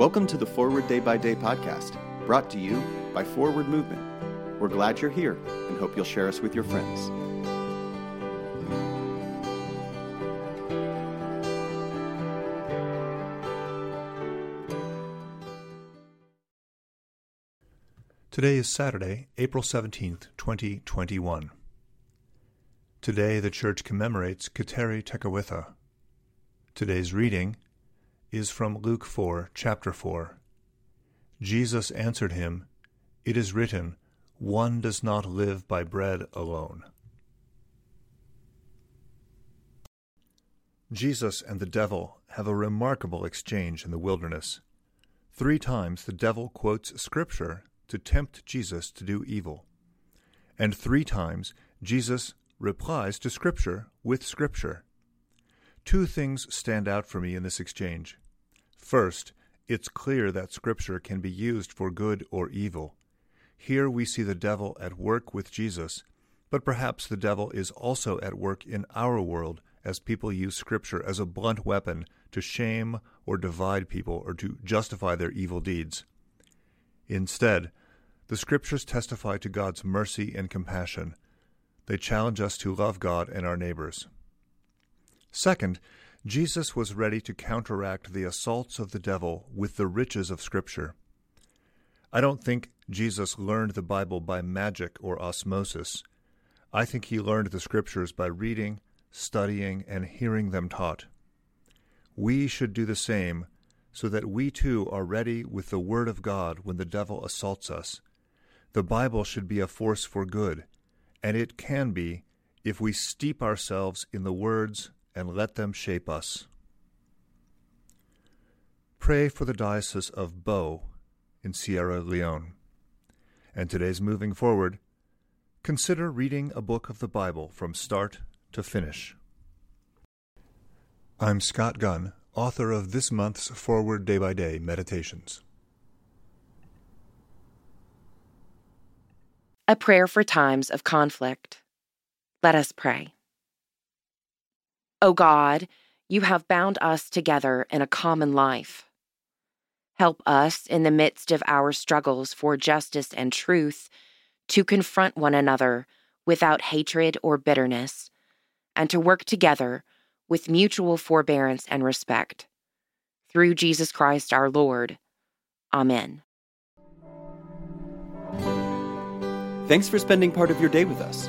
Welcome to the Forward Day by Day podcast, brought to you by Forward Movement. We're glad you're here and hope you'll share us with your friends. Today is Saturday, April 17th, 2021. Today the Church commemorates Kateri Tekakwitha. Today's reading is from Luke 4, chapter 4. Jesus answered him, It is written, One does not live by bread alone. Jesus and the devil have a remarkable exchange in the wilderness. Three times the devil quotes Scripture to tempt Jesus to do evil. And three times Jesus replies to Scripture with Scripture. Two things stand out for me in this exchange. First, it's clear that Scripture can be used for good or evil. Here we see the devil at work with Jesus, but perhaps the devil is also at work in our world as people use Scripture as a blunt weapon to shame or divide people or to justify their evil deeds. Instead, the Scriptures testify to God's mercy and compassion. They challenge us to love God and our neighbors. Second, Jesus was ready to counteract the assaults of the devil with the riches of Scripture. I don't think Jesus learned the Bible by magic or osmosis. I think he learned the Scriptures by reading, studying, and hearing them taught. We should do the same so that we too are ready with the Word of God when the devil assaults us the Bible should be a force for good, and it can be if we steep ourselves in the words and let them shape us. Pray for the Diocese of Bo in Sierra Leone. And today's moving forward, consider reading a book of the Bible from start to finish. I'm Scott Gunn, author of this month's Forward Day by Day Meditations. A prayer for times of conflict. Let us pray. O God, you have bound us together in a common life. Help us in the midst of our struggles for justice and truth to confront one another without hatred or bitterness, and to work together with mutual forbearance and respect. Through Jesus Christ our Lord. Amen. Thanks for spending part of your day with us.